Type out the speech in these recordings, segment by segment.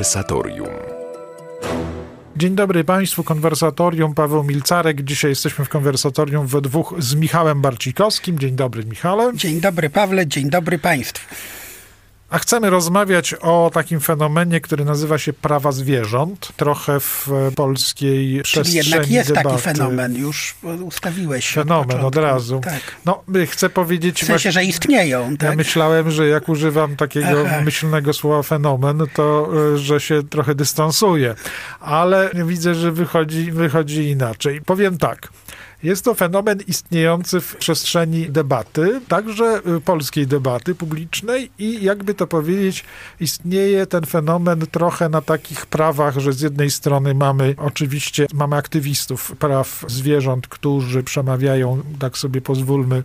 Konwersatorium. Dzień dobry Państwu, konwersatorium Paweł Milcarek. Dzisiaj jesteśmy w konwersatorium we dwóch z Michałem Barcikowskim. Dzień dobry, Michale. Dzień dobry, Pawle. Dzień dobry Państwu. A chcemy rozmawiać o takim fenomenie, który nazywa się prawa zwierząt. Trochę w polskiej Czyli przestrzeni jednak jest debaty. taki fenomen, już ustawiłeś się Fenomen od, początku. razu. Tak. No, y, chcę powiedzieć... W sensie, że istnieją, Ja tak? myślałem, że jak używam takiego Aha. myślnego słowa fenomen, to y, że się trochę dystansuję. Ale widzę, że wychodzi, wychodzi inaczej. Powiem tak. Jest to fenomen istniejący w przestrzeni debaty, także y, polskiej debaty publicznej i jakby to powiedzieć, istnieje ten fenomen trochę na takich prawach, że z jednej strony mamy oczywiście, mamy aktywistów praw zwierząt, którzy przemawiają, tak sobie pozwólmy,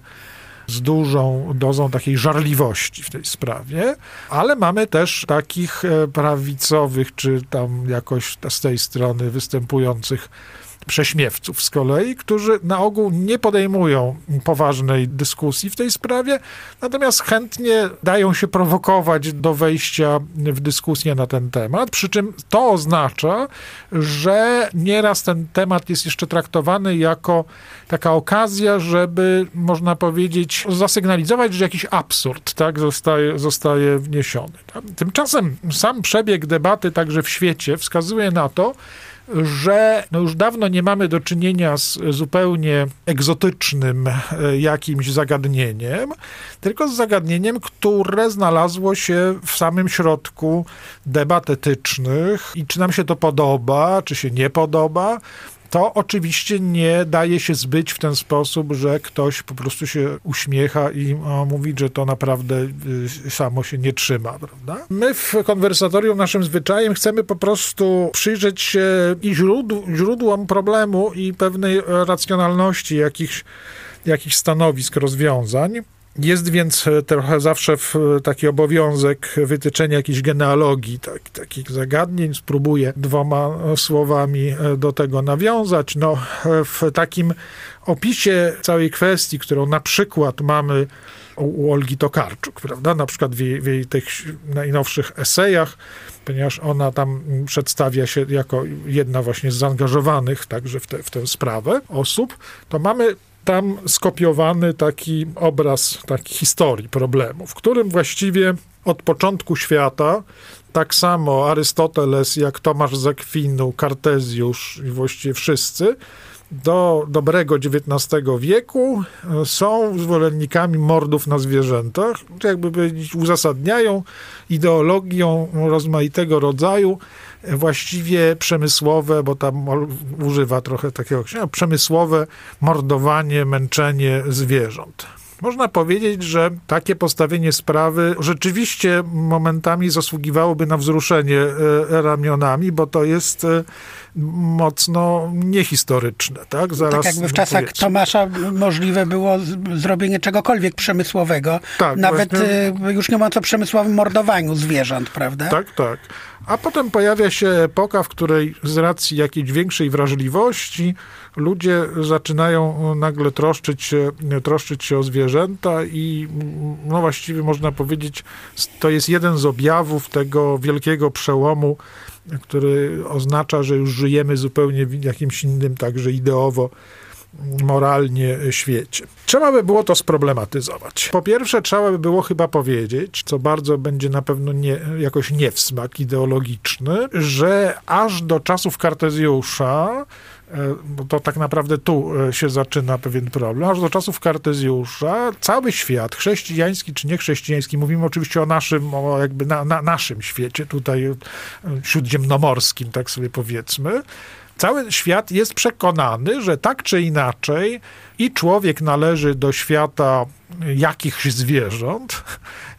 z dużą dozą takiej żarliwości w tej sprawie, ale mamy też takich e, prawicowych, czy tam jakoś z tej strony występujących prześmiewców z kolei, którzy na ogół nie podejmują poważnej dyskusji w tej sprawie, natomiast chętnie dają się prowokować do wejścia w dyskusję na ten temat, przy czym to oznacza, że nieraz ten temat jest jeszcze traktowany jako taka okazja, żeby, można powiedzieć, zasygnalizować, że jakiś absurd tak, zostaje, zostaje wniesiony. Tak? Tymczasem sam przebieg debaty także w świecie wskazuje na to, że no już dawno nie mamy do czynienia z zupełnie egzotycznym e, jakimś zagadnieniem, tylko z zagadnieniem, które znalazło się w samym środku debat etycznych i czy nam się to podoba, czy się nie podoba. To oczywiście nie daje się zbyć w ten sposób, że ktoś po prostu się uśmiecha i mówi, że to naprawdę y, samo się nie trzyma, prawda? My w konwersatorium naszym zwyczajem chcemy po prostu przyjrzeć się i źródł, źródłom problemu i pewnej racjonalności jakichś, jakichś stanowisk, rozwiązań. Jest więc e, trochę zawsze w, taki obowiązek wytyczenia jakiejś genealogii, tak, takich zagadnień. Spróbuję dwoma e, słowami e, do tego nawiązać. No, e, w takim opisie całej kwestii, którą na przykład mamy u, Olgi Tokarczuk, prawda? Na przykład w jej, w jej tych najnowszych esejach, ponieważ ona tam przedstawia się jako jedna właśnie z zaangażowanych także w, te, w tę sprawę osób, to mamy tam skopiowany taki obraz taki historii problemu, w którym właściwie od początku świata tak samo Arystoteles jak Tomasz z Akwinu, Kartezjusz i właściwie wszyscy do dobrego XIX wieku e, są zwolennikami mordów na zwierzętach, jakby uzasadniają ideologią rozmaitego rodzaju, właściwie przemysłowe, bo tam używa trochę takiego przemysłowe mordowanie, męczenie zwierząt. Można powiedzieć, że takie postawienie sprawy rzeczywiście momentami zasługiwałoby na wzruszenie e, ramionami, bo to jest e, mocno niehistoryczne, tak? Zaraz Tak jakby w czasach powiedzmy. Tomasza możliwe było zrobienie czegokolwiek przemysłowego. Tak, Nawet właśnie. y, już nie mówiąc o przemysłowym mordowaniu zwierząt, prawda? Tak, tak. A potem pojawia się epoka, w której z racji jakiejś większej wrażliwości ludzie zaczynają nagle troszczyć się, troszczyć się o zwierzęta i mm, no właściwie można powiedzieć, to jest jeden z objawów tego wielkiego przełomu, który oznacza, że już żyjemy zupełnie w jakimś innym, także ideowo moralnie świecie. Trzeba by było to sproblematyzować. Po pierwsze, trzeba by było chyba powiedzieć, co bardzo będzie na pewno nie, jakoś niewsmak ideologiczny, że aż do czasów Kartezjusza e, bo to tak naprawdę tu e, się zaczyna pewien problem. Aż do czasów Kartezjusza cały świat, chrześcijański czy niechrześcijański, mówimy oczywiście o naszym, o jakby na, na naszym świecie, tutaj e, śródziemnomorskim, tak sobie powiedzmy, Cały świat jest przekonany, że tak czy inaczej i człowiek należy do świata jakichś zwierząt,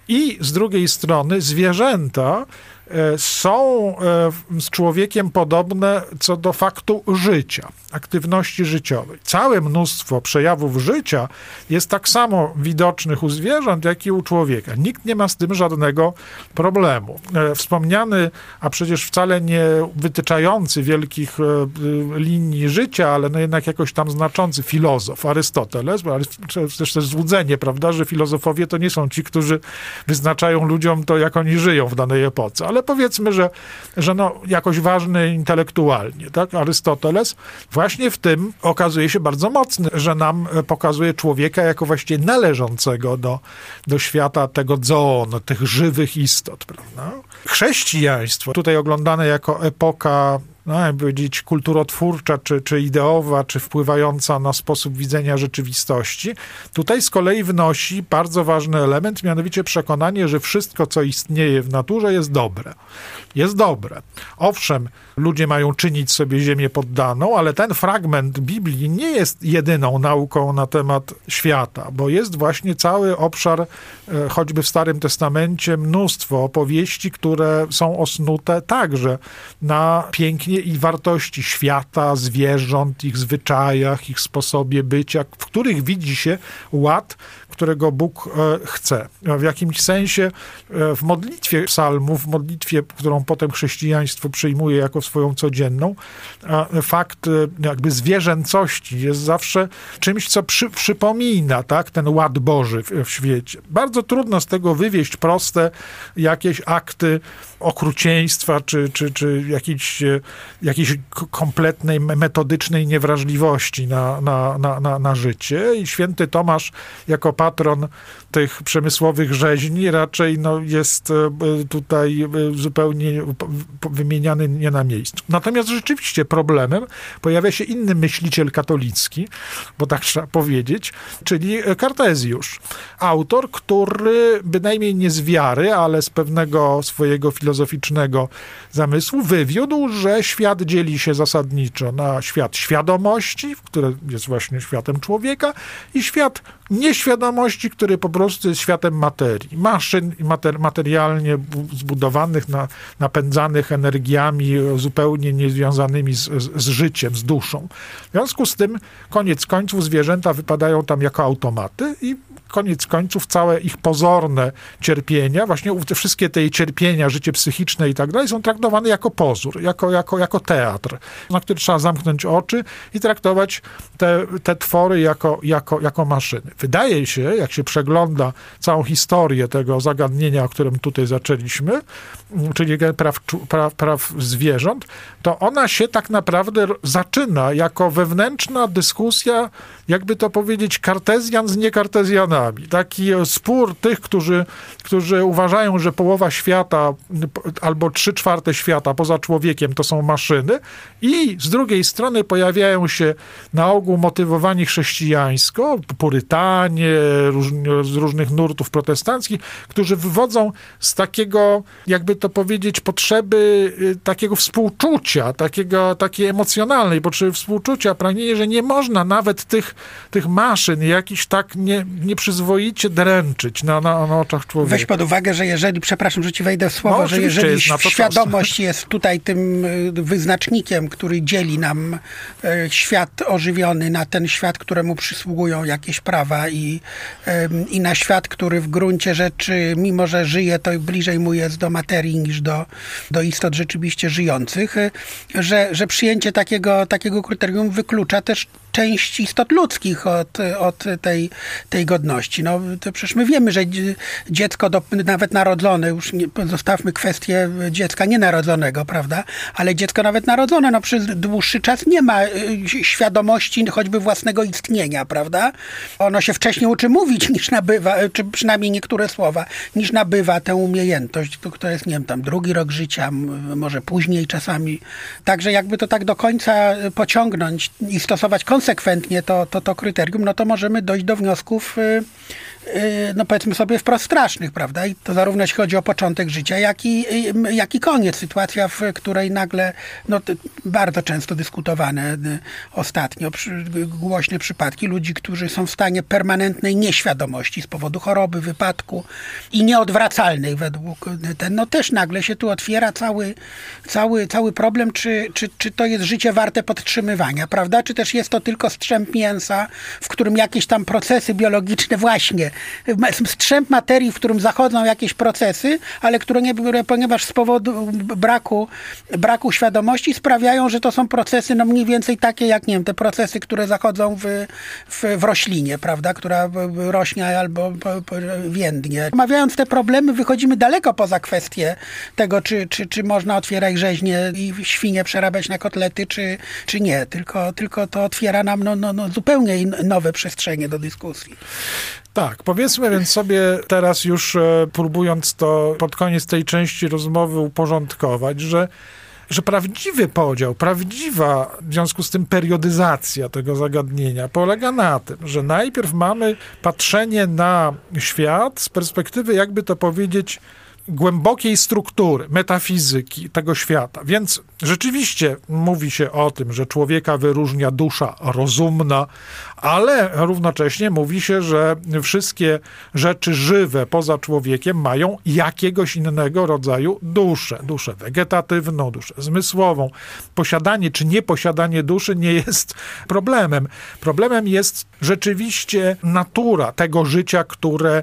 i z drugiej strony zwierzęta e, są e, z człowiekiem podobne co do faktu życia, aktywności życiowej. Całe mnóstwo przejawów życia jest tak samo widocznych u zwierząt, jak i u człowieka. Nikt nie ma z tym żadnego problemu. E, Wspomniany, a przecież wcale nie wytyczający wielkich e, linii życia, ale no jednak jakoś tam znaczący filozof Arystoteles, bo też jest złudzenie, prawda, że filozofowie to nie są ci, którzy wyznaczają ludziom to, jak oni żyją w danej epoce, ale ale powiedzmy, że, że no, jakoś ważny intelektualnie, tak? Arystoteles właśnie w tym okazuje się bardzo mocny, że nam pokazuje człowieka jako właściwie należącego do, do świata tego zoon, tych żywych istot, prawda? Chrześcijaństwo, tutaj oglądane jako epoka no, jak powiedzieć, kulturotwórcza, czy, czy ideowa, czy wpływająca na sposób widzenia rzeczywistości. Tutaj z kolei wnosi bardzo ważny element, mianowicie przekonanie, że wszystko, co istnieje w naturze, jest dobre. Jest dobre. Owszem, ludzie mają czynić sobie ziemię poddaną, ale ten fragment Biblii nie jest jedyną nauką na temat świata, bo jest właśnie cały obszar, e, choćby w Starym Testamencie, mnóstwo opowieści, które są osnute także na pięknie i wartości świata, zwierząt, ich zwyczajach, ich sposobie bycia, w których widzi się ład, którego Bóg e, chce. W jakimś sensie e, w modlitwie psalmów, w modlitwie, którą potem chrześcijaństwo przyjmuje jako swoją codzienną, fakt e, jakby zwierzęcości jest zawsze czymś, co przy, przypomina tak, ten ład Boży w, w świecie. Bardzo trudno z tego wywieść proste jakieś akty okrucieństwa, czy, czy, czy jakiejś, jakiejś kompletnej, metodycznej niewrażliwości na, na, na, na, na życie. I święty Tomasz jako patron tych przemysłowych rzeźni raczej no, jest e, tutaj e, zupełnie wymieniany nie na miejscu. Natomiast rzeczywiście problemem pojawia się inny myśliciel katolicki, bo tak trzeba powiedzieć, czyli Kartezjusz. Autor, który bynajmniej nie z wiary, ale z pewnego swojego filozoficznego zamysłu wywiódł, że świat dzieli się zasadniczo na świat świadomości, który jest właśnie światem człowieka i świat nieświadomości, który po prostu jest światem materii. Maszyn mater, materialnie zbudowanych, na, napędzanych energiami zupełnie niezwiązanymi z, z, z życiem, z duszą. W związku z tym, koniec końców, zwierzęta wypadają tam jako automaty i koniec końców całe ich pozorne cierpienia, właśnie te wszystkie te cierpienia, życie psychiczne i tak dalej, są traktowane jako pozór, jako, jako, jako teatr, na który trzeba zamknąć oczy i traktować te, te twory jako, jako, jako maszyny. Wydaje się, jak się przegląda całą historię tego zagadnienia, o którym tutaj zaczęliśmy, czyli praw, praw, praw zwierząt, to ona się tak naprawdę zaczyna jako wewnętrzna dyskusja, jakby to powiedzieć, kartezjan z niekartezjanami. Taki spór tych, którzy, którzy uważają, że połowa świata albo trzy czwarte świata poza człowiekiem to są maszyny i z drugiej strony pojawiają się na ogół motywowani chrześcijańsko, purytanie z różnych nurtów protestanckich, którzy wywodzą z takiego, jakby to powiedzieć, potrzeby y, takiego współczucia, takiego, takiej emocjonalnej potrzeby współczucia, pragnienie, że nie można nawet tych, tych maszyn jakiś tak nie, nieprzyzwoicie dręczyć na, na, na oczach człowieka. Weź pod uwagę, że jeżeli, przepraszam, że ci wejdę w słowo, no, że jeżeli jest świadomość jest tutaj tym y, wyznacznikiem, który dzieli nam y, świat ożywiony na ten świat, któremu przysługują jakieś prawa i, i na świat, który w gruncie rzeczy, mimo że żyje, to bliżej mu jest do materii niż do, do istot rzeczywiście żyjących, y, że, że przyjęcie takiego, takiego kryterium wyklucza też część istot ludzkich od, od tej, tej godności. No, to przecież my wiemy, że dziecko do, nawet narodzone, już nie, zostawmy kwestię dziecka nienarodzonego, prawda, ale dziecko nawet narodzone, no przez dłuższy czas nie ma świadomości choćby własnego istnienia, prawda? Ono się wcześniej uczy mówić niż nabywa, czy przynajmniej niektóre słowa, niż nabywa tę umiejętność, to jest, nie wiem, tam drugi rok życia, może później czasami. Także jakby to tak do końca pociągnąć i stosować konsekwentnie to, to, to kryterium, no to możemy dojść do wniosków y, no powiedzmy sobie wprost strasznych, prawda? I to zarówno jeśli chodzi o początek życia, jak i, y, jak i koniec. Sytuacja, w której nagle, no bardzo często dyskutowane y, ostatnio, przy, głośne przypadki ludzi, którzy są w stanie permanentnej nieświadomości z powodu choroby, wypadku i nieodwracalnej według ten, no też nagle się tu otwiera cały, cały, cały problem, czy, czy, czy to jest życie warte podtrzymywania, prawda? Czy też jest to tylko strzęp mięsa, w którym jakieś tam procesy biologiczne właśnie strzęp materii, w którym zachodzą jakieś procesy, ale które nie, ponieważ z powodu braku, braku świadomości sprawiają, że to są procesy no mniej więcej takie jak, nie wiem, te procesy, które zachodzą w, w, w roślinie, prawda, która rośnie albo więdnie. Omawiając te problemy, wychodzimy daleko poza kwestię tego, czy, czy, czy można otwierać rzeźnie i świnie przerabiać na kotlety, czy, czy nie. Tylko, tylko to otwiera nam no, no, no zupełnie nowe przestrzenie do dyskusji. Tak, powiedzmy więc sobie teraz już e, próbując to pod koniec tej części rozmowy uporządkować, że że prawdziwy podział, prawdziwa w związku z tym periodyzacja tego zagadnienia polega na tym, że najpierw mamy patrzenie na świat z perspektywy, jakby to powiedzieć, głębokiej struktury, metafizyki tego świata. Więc rzeczywiście mówi się o tym, że człowieka wyróżnia dusza rozumna, ale równocześnie mówi się, że wszystkie rzeczy żywe poza człowiekiem mają jakiegoś innego rodzaju duszę. Duszę wegetatywną, duszę zmysłową. Posiadanie czy nieposiadanie duszy nie jest problemem. Problemem jest rzeczywiście natura tego życia, które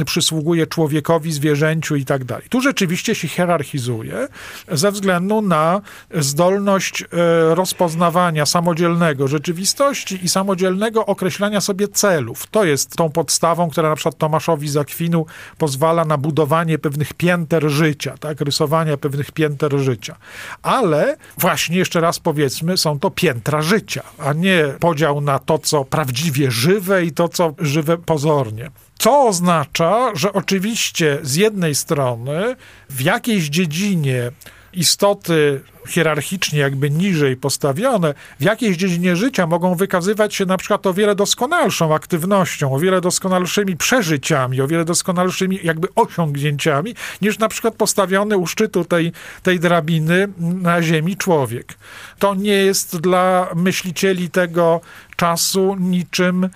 y, przysługuje człowiekowi, zwierzęciu i tak dalej. Tu rzeczywiście się hierarchizuje ze względu na zdolność y, rozpoznawania samodzielnego rzeczywistości i samodzielnego określania sobie celów. To jest tą podstawą, która na przykład Tomaszowi Zakwinu pozwala na budowanie pewnych pięter życia, tak, rysowania pewnych pięter życia. Ale właśnie jeszcze raz powiedzmy, są to piętra życia, a nie podział na to, co prawdziwie żywe i to, co żywe pozornie. Co oznacza, że oczywiście z jednej strony w jakiejś dziedzinie istoty hierarchicznie jakby niżej postawione, w jakiejś dziedzinie życia mogą wykazywać się na przykład o wiele doskonalszą aktywnością, o wiele doskonalszymi przeżyciami, o wiele doskonalszymi jakby osiągnięciami, niż na przykład postawiony u szczytu tej, tej drabiny na ziemi człowiek. To nie jest dla myślicieli tego czasu niczym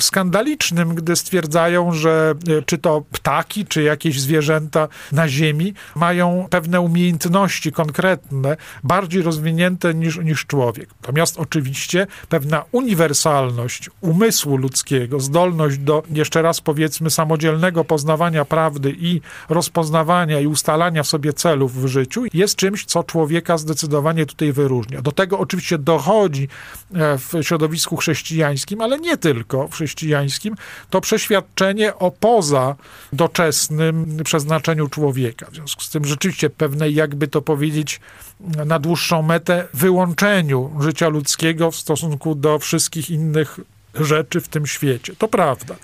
skandalicznym, gdy stwierdzają, że e, czy to ptaki, czy jakieś zwierzęta na Ziemi mają pewne umiejętności konkretne, bardziej rozwinięte niż, niż człowiek. Natomiast oczywiście pewna uniwersalność umysłu ludzkiego, zdolność do, jeszcze raz powiedzmy, samodzielnego poznawania prawdy i rozpoznawania i ustalania sobie celów w życiu jest czymś, co człowieka zdecydowanie tutaj wyróżnia. Do tego oczywiście dochodzi e, w środowisku chrześcijańskim, ale nie tylko w chrześcijańskim, to przeświadczenie o poza doczesnym przeznaczeniu człowieka. W związku z tym rzeczywiście pewnej, jakby to powiedzieć, na dłuższą metę wyłączeniu życia ludzkiego w stosunku do wszystkich innych rzeczy w tym świecie. To prawda.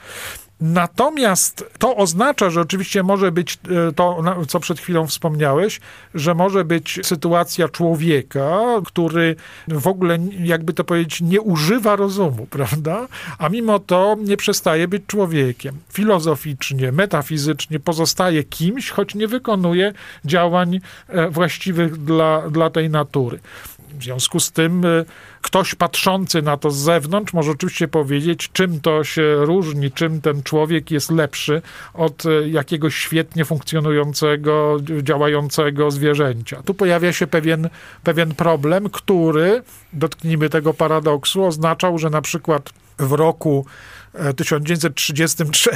Natomiast to oznacza, że oczywiście może być e, to, co przed chwilą wspomniałeś, że może być sytuacja człowieka, który w ogóle, jakby to powiedzieć, nie używa rozumu, prawda? A mimo to nie przestaje być człowiekiem. Filozoficznie, metafizycznie pozostaje kimś, choć nie wykonuje działań e, właściwych dla, dla tej natury. W związku z tym e, ktoś patrzący na to z zewnątrz może oczywiście powiedzieć, czym to się różni, czym ten człowiek jest lepszy od e, jakiegoś świetnie funkcjonującego, działającego zwierzęcia. Tu pojawia się pewien, pewien problem, który, dotknijmy tego paradoksu, oznaczał, że na przykład w roku 1933,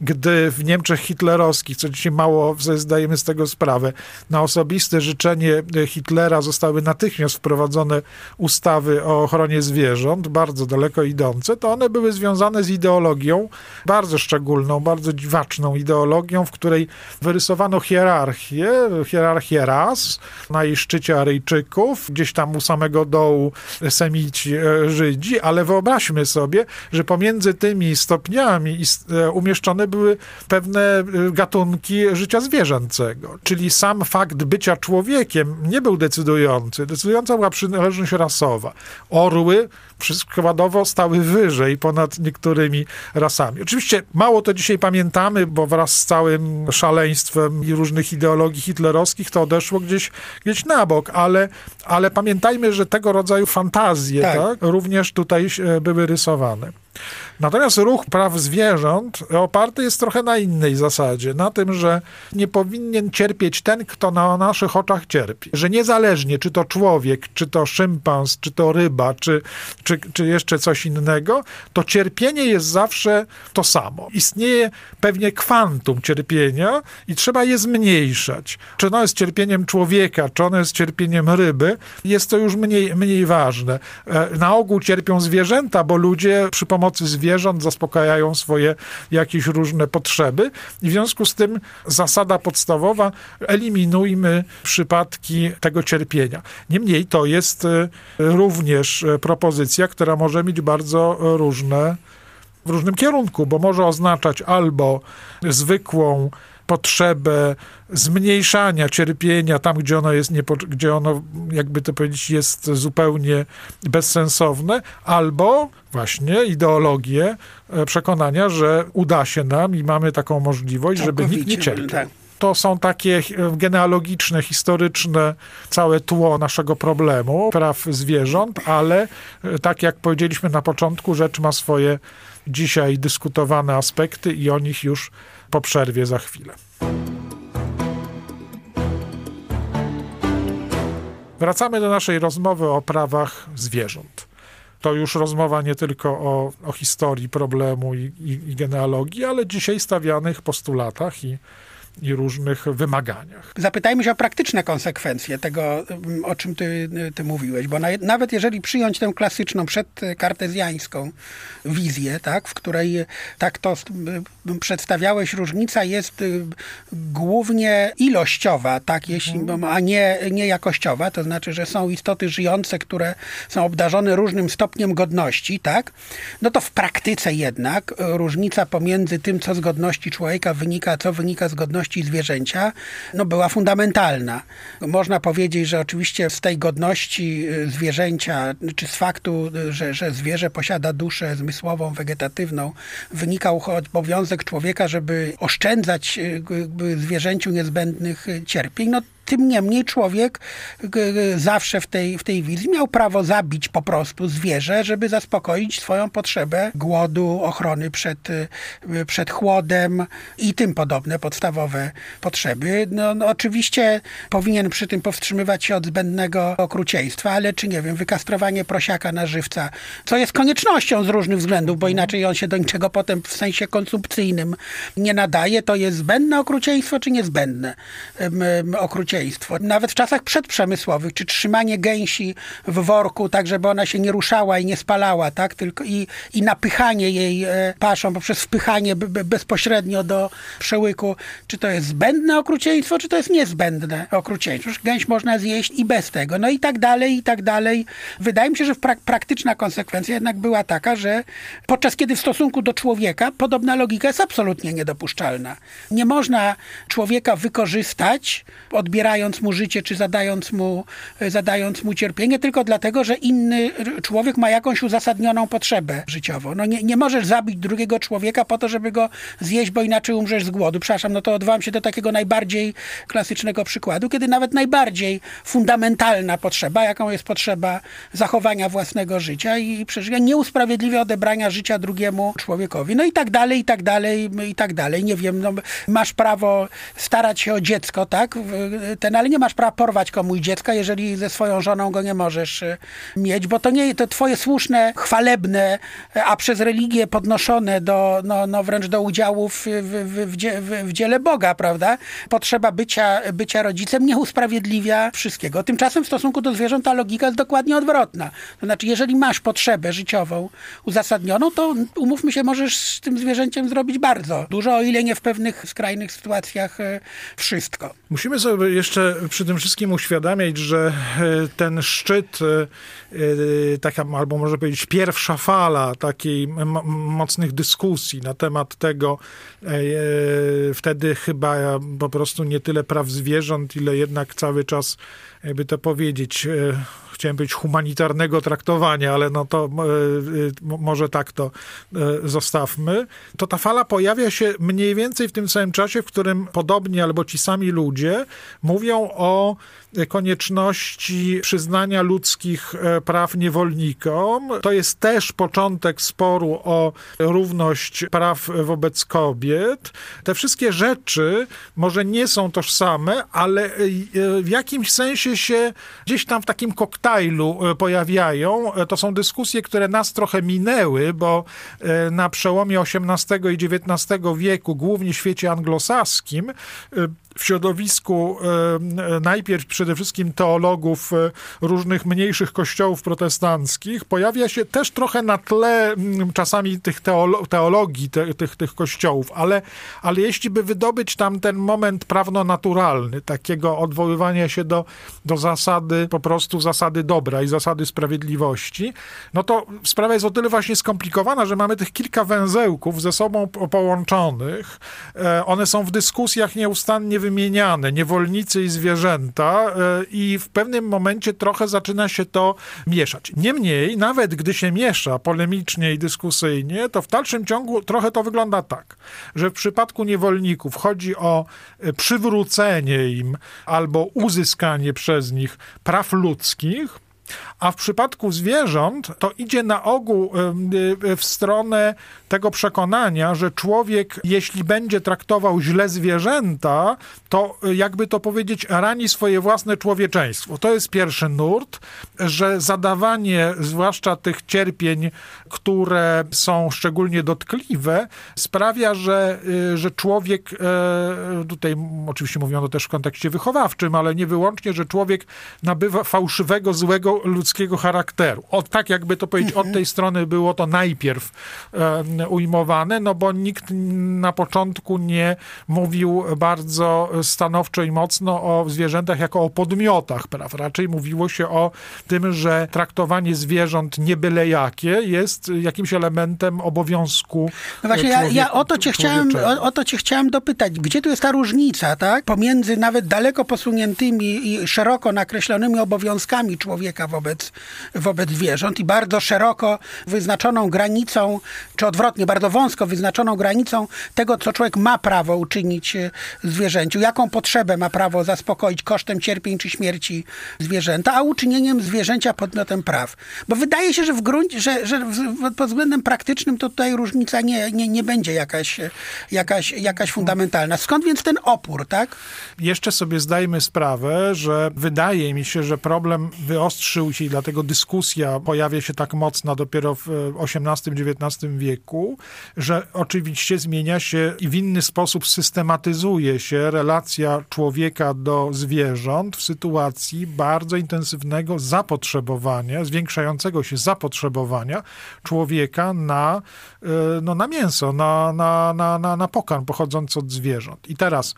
gdy w Niemczech hitlerowskich, co dzisiaj mało zdajemy z tego sprawę, na osobiste życzenie Hitlera zostały natychmiast wprowadzone ustawy o ochronie zwierząt, bardzo daleko idące, to one były związane z ideologią, bardzo szczególną, bardzo dziwaczną ideologią, w której wyrysowano hierarchię, hierarchię ras, na jej szczycie Aryjczyków, gdzieś tam u samego dołu Semici, e, Żydzi, ale wyobraźmy sobie, że pomiędzy tymi stopniami e, umieszczone były pewne e, gatunki życia zwierzęcego. Czyli sam fakt bycia człowiekiem nie był decydujący. Decydująca była przynależność rasowa. Orły przykładowo stały wyżej ponad niektórymi rasami. Oczywiście mało to dzisiaj pamiętamy, bo wraz z całym szaleństwem i różnych ideologii hitlerowskich to odeszło gdzieś, gdzieś na bok, ale, ale pamiętajmy, że tego rodzaju fantazje tak. Tak, również tutaj e, były rysowane. Natomiast ruch praw zwierząt oparty jest trochę na innej zasadzie, na tym, że nie powinien cierpieć ten, kto na naszych oczach cierpi. Że niezależnie, czy to człowiek, czy to szympans, czy to ryba, czy, czy, czy jeszcze coś innego, to cierpienie jest zawsze to samo. Istnieje pewnie kwantum cierpienia i trzeba je zmniejszać. Czy ono jest cierpieniem człowieka, czy ono jest cierpieniem ryby, jest to już mniej, mniej ważne. E, na ogół cierpią zwierzęta, bo ludzie przy pomocy zwierząt zaspokajają swoje jakieś różne potrzeby i w związku z tym zasada podstawowa eliminujmy przypadki tego cierpienia. Niemniej to jest e, również e, propozycja, która może mieć bardzo różne w różnym kierunku, bo może oznaczać albo zwykłą potrzebę zmniejszania cierpienia tam, gdzie ono jest, niepo, gdzie ono, jakby to powiedzieć, jest zupełnie bezsensowne, albo właśnie ideologię e, przekonania, że uda się nam i mamy taką możliwość, żeby nikt nie cierpiał. Tak. To są takie genealogiczne, historyczne, całe tło naszego problemu praw zwierząt, ale e, tak jak powiedzieliśmy na początku, rzecz ma swoje dzisiaj dyskutowane aspekty i o nich już po przerwie za chwilę. Wracamy do naszej rozmowy o prawach zwierząt. To już rozmowa nie tylko o, o historii problemu i, i, i genealogii, ale dzisiaj stawianych postulatach i i różnych wymaganiach. Zapytajmy się o praktyczne konsekwencje tego, o czym ty, ty mówiłeś, bo na, nawet jeżeli przyjąć tę klasyczną, przedkartezjańską wizję, tak, w której tak to przedstawiałeś, różnica jest y, głównie ilościowa, tak, jeśli, mhm. a nie, nie jakościowa, to znaczy, że są istoty żyjące, które są obdarzone różnym stopniem godności, tak, no to w praktyce jednak różnica pomiędzy tym, co z godności człowieka wynika, co wynika z godności godności zwierzęcia no, była fundamentalna. Można powiedzieć, że oczywiście z tej godności y, zwierzęcia, czy z faktu, że, że zwierzę posiada duszę zmysłową, wegetatywną, wynikał obowiązek człowieka, żeby oszczędzać y, zwierzęciu niezbędnych cierpień. No, tym niemniej człowiek zawsze w tej, w tej wizji miał prawo zabić po prostu zwierzę, żeby zaspokoić swoją potrzebę głodu, ochrony przed, y, przed chłodem i tym podobne podstawowe potrzeby. No, no oczywiście powinien przy tym powstrzymywać się od zbędnego okrucieństwa, ale czy nie wiem, wykastrowanie prosiaka na żywca, co jest koniecznością z różnych względów, bo inaczej on się do niczego potem w sensie konsumpcyjnym nie nadaje, to jest zbędne okrucieństwo czy niezbędne okrucieństwo? Nawet w czasach przedprzemysłowych, czy trzymanie gęsi w worku, tak żeby ona się nie ruszała i nie spalała, tak? Tylko i, i napychanie jej e, paszą poprzez wpychanie bezpośrednio do przełyku. Czy to jest zbędne okrucieństwo, czy to jest niezbędne okrucieństwo? Gęś można zjeść i bez tego. No i tak dalej, i tak dalej. Wydaje mi się, że prak praktyczna konsekwencja jednak była taka, że podczas kiedy w stosunku do człowieka podobna logika jest absolutnie niedopuszczalna. Nie można człowieka wykorzystać, odbierać zabierając mu życie, czy zadając mu, zadając mu cierpienie, tylko dlatego, że inny człowiek ma jakąś uzasadnioną potrzebę życiową. No nie, nie możesz zabić drugiego człowieka po to, żeby go zjeść, bo inaczej umrzesz z głodu. Przepraszam, no to odwołam się do takiego najbardziej klasycznego przykładu, kiedy nawet najbardziej fundamentalna potrzeba, jaką jest potrzeba zachowania własnego życia i przeżycia, nie usprawiedliwia odebrania życia drugiemu człowiekowi. No i tak dalej, i tak dalej, i tak dalej. Nie wiem, no, masz prawo starać się o dziecko, tak? Ten, ale nie masz prawa porwać komuś dziecka, jeżeli ze swoją żoną go nie możesz e, mieć, bo to nie to twoje słuszne, chwalebne, a przez religię podnoszone do, no, no wręcz do udziału w, w, w, w dziele Boga, prawda? Potrzeba bycia, bycia rodzicem nie usprawiedliwia wszystkiego. Tymczasem w stosunku do zwierząt ta logika jest dokładnie odwrotna. To znaczy, jeżeli masz potrzebę życiową uzasadnioną, to umówmy się, możesz z tym zwierzęciem zrobić bardzo dużo, o ile nie w pewnych skrajnych sytuacjach e, wszystko. Musimy sobie jeszcze przy tym wszystkim uświadamiać, że e, ten szczyt, e, e, taka, albo może powiedzieć pierwsza fala takiej mocnych dyskusji na temat tego, wtedy chyba po prostu nie tyle praw zwierząt, ile jednak cały czas, jakby to powiedzieć, chciałem powiedzieć humanitarnego traktowania, ale no to może tak to zostawmy, to ta fala pojawia się mniej więcej w tym samym czasie, w którym podobnie albo ci sami ludzie mówią o konieczności przyznania ludzkich e, praw niewolnikom. To jest też początek sporu o równość praw wobec kobiet. Te wszystkie rzeczy może nie są tożsame, ale e, w jakimś sensie się gdzieś tam w takim koktajlu e, pojawiają. To są dyskusje, które nas trochę minęły, bo na przełomie XVIII i XIX wieku, głównie w świecie anglosaskim, w środowisku e, najpierw przede wszystkim teologów e, różnych mniejszych kościołów protestanckich pojawia się też trochę na tle czasami tych teolo teologii te, tych, tych kościołów, ale, ale jeśli by wydobyć tam ten moment prawno-naturalny, takiego odwoływania się do, do zasady, po prostu zasady dobra i zasady sprawiedliwości, no to sprawa jest o tyle właśnie skomplikowana, że mamy tych kilka węzełków ze sobą połączonych. E, one są w dyskusjach nieustannie wymieniane, niewolnicy i zwierzęta e, i w pewnym momencie trochę zaczyna się to mieszać. Niemniej, nawet gdy się miesza polemicznie i dyskusyjnie, to w dalszym ciągu trochę to wygląda tak, że w przypadku niewolników chodzi o e, przywrócenie im albo uzyskanie przez nich praw ludzkich, a w przypadku zwierząt to idzie na ogół y, w stronę tego przekonania, że człowiek, jeśli będzie traktował źle zwierzęta, to y, jakby to powiedzieć, rani swoje własne człowieczeństwo. To jest pierwszy nurt, że zadawanie zwłaszcza tych cierpień, które są szczególnie dotkliwe, sprawia, że, y, że człowiek, tutaj oczywiście mówiono też w kontekście wychowawczym, ale nie wyłącznie, że człowiek nabywa fałszywego, złego ludzkiego charakteru. O, tak jakby to powiedzieć, od tej strony było to najpierw e, ujmowane, no bo nikt na początku nie mówił bardzo stanowczo i mocno o zwierzętach jako o podmiotach, prawda? Raczej mówiło się o tym, że traktowanie zwierząt nie byle jakie jest jakimś elementem obowiązku. No właśnie, ja, ja o, to cię chciałem, o, o to cię chciałem dopytać. Gdzie tu jest ta różnica, tak? Pomiędzy nawet daleko posuniętymi i szeroko nakreślonymi obowiązkami człowieka wobec, wobec zwierząt i bardzo szeroko wyznaczoną granicą, czy odwrotnie, bardzo wąsko wyznaczoną granicą tego, co człowiek ma prawo uczynić e, zwierzęciu, jaką potrzebę ma prawo zaspokoić kosztem cierpień czy śmierci zwierzęta, a uczynieniem zwierzęcia podmiotem praw. Bo wydaje się, że w gruncie, że, że pod względem praktycznym to tutaj różnica nie, nie, nie będzie jakaś, jakaś, jakaś fundamentalna. Skąd więc ten opór, tak? Jeszcze sobie zdajmy sprawę, że wydaje mi się, że problem wyostrzył się i dlatego dyskusja pojawia się tak mocna dopiero w XVIII-XIX wieku, że oczywiście zmienia się i w inny sposób systematyzuje się relacja człowieka do zwierząt w sytuacji bardzo intensywnego zapotrzebowania, zwiększającego się zapotrzebowania człowieka na, e, no, na mięso, na, na, na, na pokarm pochodzący od zwierząt. I teraz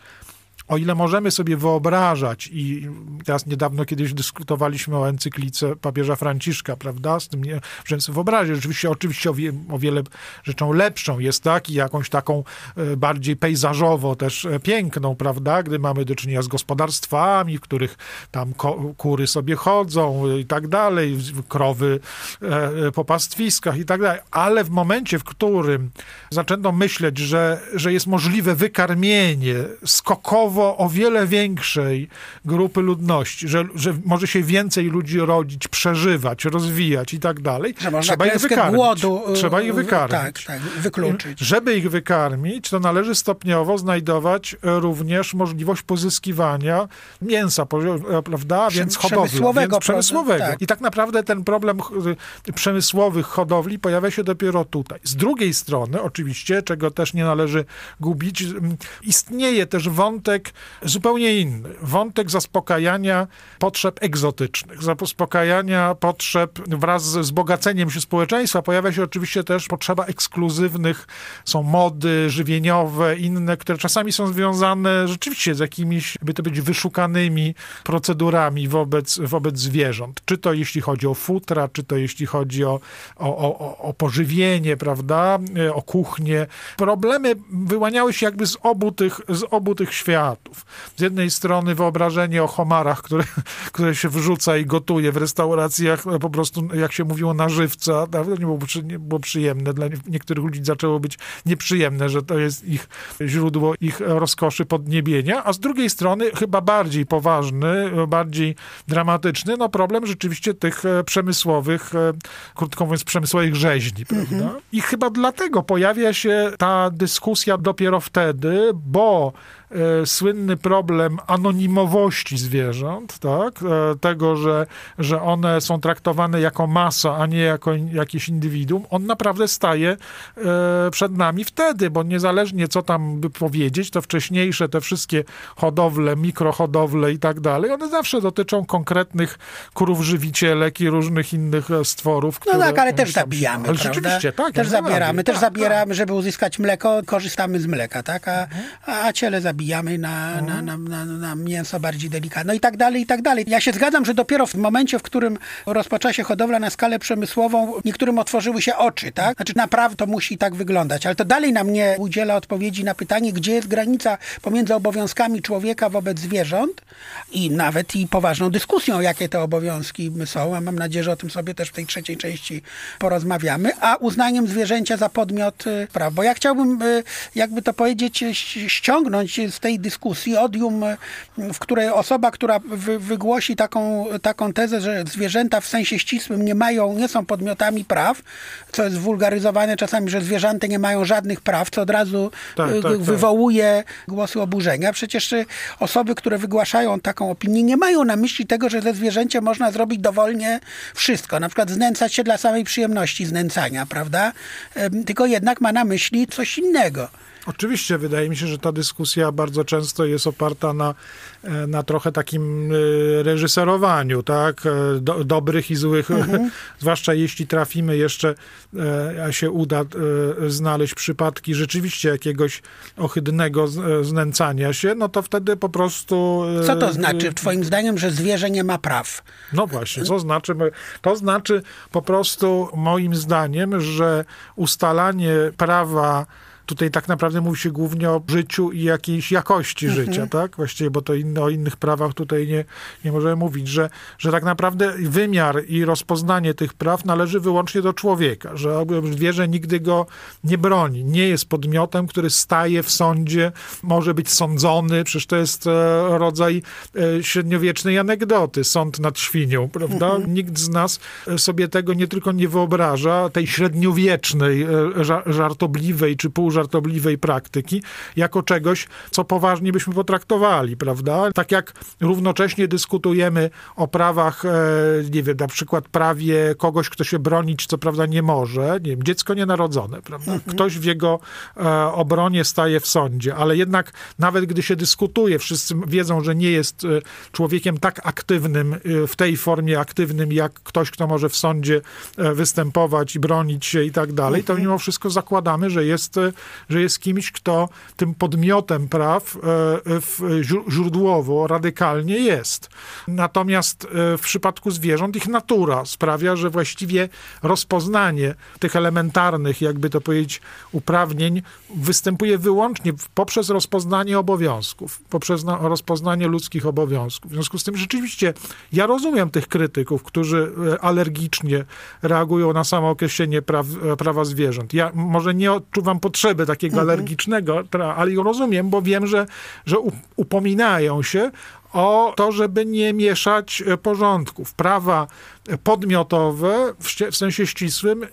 o ile możemy sobie wyobrażać, i teraz niedawno kiedyś dyskutowaliśmy o encyklice papieża Franciszka, prawda, z tym, że sobie wyobrazić, rzeczywiście oczywiście o, wie, o, wiele rzeczą lepszą jest, tak, i jakąś taką e, bardziej pejzażowo też e, piękną, prawda, gdy mamy do czynienia z gospodarstwami, w których tam kury sobie chodzą i tak dalej, krowy e, po pastwiskach i tak dalej, ale w momencie, w którym zaczęto myśleć, że, że jest możliwe wykarmienie skokowo o wiele większej grupy ludności, że, że może się więcej ludzi rodzić, przeżywać, rozwijać i tak dalej. Trzeba ich wykarmić. Głodu, trzeba ich wykarmić. Tak, tak, wykluczyć. Żeby ich wykarmić, to należy stopniowo znajdować również możliwość pozyskiwania mięsa, prawda? Więc hodowli, przemysłowego. Więc przemysłowego. Tak. I tak naprawdę ten problem przemysłowych hodowli pojawia się dopiero tutaj. Z drugiej strony, oczywiście, czego też nie należy gubić, istnieje też wątek zupełnie inny. Wątek zaspokajania potrzeb egzotycznych, zaspokajania potrzeb wraz ze wzbogaceniem się społeczeństwa. Pojawia się oczywiście też potrzeba ekskluzywnych, są mody żywieniowe, inne, które czasami są związane rzeczywiście z jakimiś, by to być wyszukanymi procedurami wobec, wobec zwierząt. Czy to jeśli chodzi o futra, czy to jeśli chodzi o, o, o, o pożywienie, prawda, o kuchnię. Problemy wyłaniały się jakby z obu tych, z obu tych światów światów. Z jednej strony wyobrażenie o homarach, które, które się wrzuca i gotuje w restauracjach, po prostu, jak się mówiło, na żywca. To nie było, nie było przyjemne. Dla niektórych ludzi zaczęło być nieprzyjemne, że to jest ich źródło ich rozkoszy podniebienia, a z drugiej strony chyba bardziej poważny, bardziej dramatyczny, no problem rzeczywiście tych e, przemysłowych, e, krótko mówiąc, przemysłowych rzeźni, prawda? Mhm. I chyba dlatego pojawia się ta dyskusja dopiero wtedy, bo E, słynny problem anonimowości zwierząt, tak? E, tego, że, że one są traktowane jako masa, a nie jako jakieś indywiduum, on naprawdę staje e, przed nami wtedy, bo niezależnie co tam by powiedzieć, to wcześniejsze te wszystkie hodowle, mikrohodowle i tak dalej, one zawsze dotyczą konkretnych krów żywicielek i różnych innych stworów. No tak, ale też zabijamy, ale Rzeczywiście, tak. Też zabieramy, też tak, zabieramy, tak. żeby uzyskać mleko, korzystamy z mleka, tak? A, a ciele zabijamy zabijamy na, na, na, na, na mięso bardziej delikatne. No i tak dalej, i tak dalej. Ja się zgadzam, że dopiero w momencie, w którym rozpoczęła się hodowla na skalę przemysłową, niektórym otworzyły się oczy, tak? Znaczy naprawdę to musi tak wyglądać. Ale to dalej nam nie udziela odpowiedzi na pytanie, gdzie jest granica pomiędzy obowiązkami człowieka wobec zwierząt i nawet i poważną dyskusją, jakie te obowiązki są, a mam nadzieję, że o tym sobie też w tej trzeciej części porozmawiamy, a uznaniem zwierzęcia za podmiot y, praw. Bo ja chciałbym, y, jakby to powiedzieć, ściągnąć z tej dyskusji odium, w której osoba, która wy, wygłosi taką, taką tezę, że zwierzęta w sensie ścisłym nie mają, nie są podmiotami praw, co jest wulgaryzowane czasami, że zwierzęta nie mają żadnych praw, co od razu tak, tak, tak. wywołuje tak. głosy oburzenia. Przecież osoby, które wygłaszają taką opinię, nie mają na myśli tego, że ze zwierzęciem można zrobić dowolnie wszystko. Na przykład znęcać się dla samej przyjemności znęcania, prawda? Tylko jednak ma na myśli coś innego. Oczywiście, wydaje mi się, że ta dyskusja bardzo często jest oparta na, e, na trochę takim e, reżyserowaniu, tak? E, do, dobrych i złych, mhm. zwłaszcza jeśli trafimy jeszcze, a się uda znaleźć przypadki rzeczywiście jakiegoś ohydnego znęcania się, no to wtedy po prostu... Co to znaczy, twoim zdaniem, że zwierzę nie ma praw? No właśnie, co znaczy? To znaczy po prostu, moim zdaniem, że ustalanie prawa Tutaj tak naprawdę mówi się głównie o życiu i jakiejś jakości mhm. życia, tak? Właściwie, bo to inne, o innych prawach tutaj nie, nie możemy mówić, że, że tak naprawdę wymiar i rozpoznanie tych praw należy wyłącznie do człowieka, że zwierzę nigdy go nie broni, nie jest podmiotem, który staje w sądzie, może być sądzony, przecież to jest e, rodzaj e, średniowiecznej anegdoty, sąd nad świnią, prawda? Mhm. Nikt z nas e, sobie tego nie tylko nie wyobraża, tej średniowiecznej, żartobliwej czy pół żartobliwej praktyki jako czegoś, co poważnie byśmy potraktowali, prawda? Tak jak równocześnie dyskutujemy o prawach, e, nie wiem, na przykład prawie kogoś, kto się bronić, co prawda nie może, nie wiem, dziecko nienarodzone, prawda? Mhm. Ktoś w jego e, obronie staje w sądzie, ale jednak nawet gdy się dyskutuje, wszyscy wiedzą, że nie jest e, człowiekiem tak aktywnym, w tej formie aktywnym, jak ktoś, kto może w sądzie występować i bronić się i tak dalej, to mhm. mimo wszystko zakładamy, że jest że jest kimś, kto tym podmiotem praw e, źródłowo, radykalnie jest. Natomiast e, w przypadku zwierząt ich natura sprawia, że właściwie rozpoznanie tych elementarnych, jakby to powiedzieć, uprawnień występuje wyłącznie poprzez rozpoznanie obowiązków, poprzez rozpoznanie ludzkich obowiązków. W związku z tym rzeczywiście ja rozumiem tych krytyków, którzy e, alergicznie reagują na samo określenie praw, prawa zwierząt. Ja może nie odczuwam potrzeby potrzeby takiego mhm. alergicznego, ale rozumiem, bo wiem, że, że upominają się o to, żeby nie mieszać e, porządków. Prawa podmiotowe w sensie ścisłym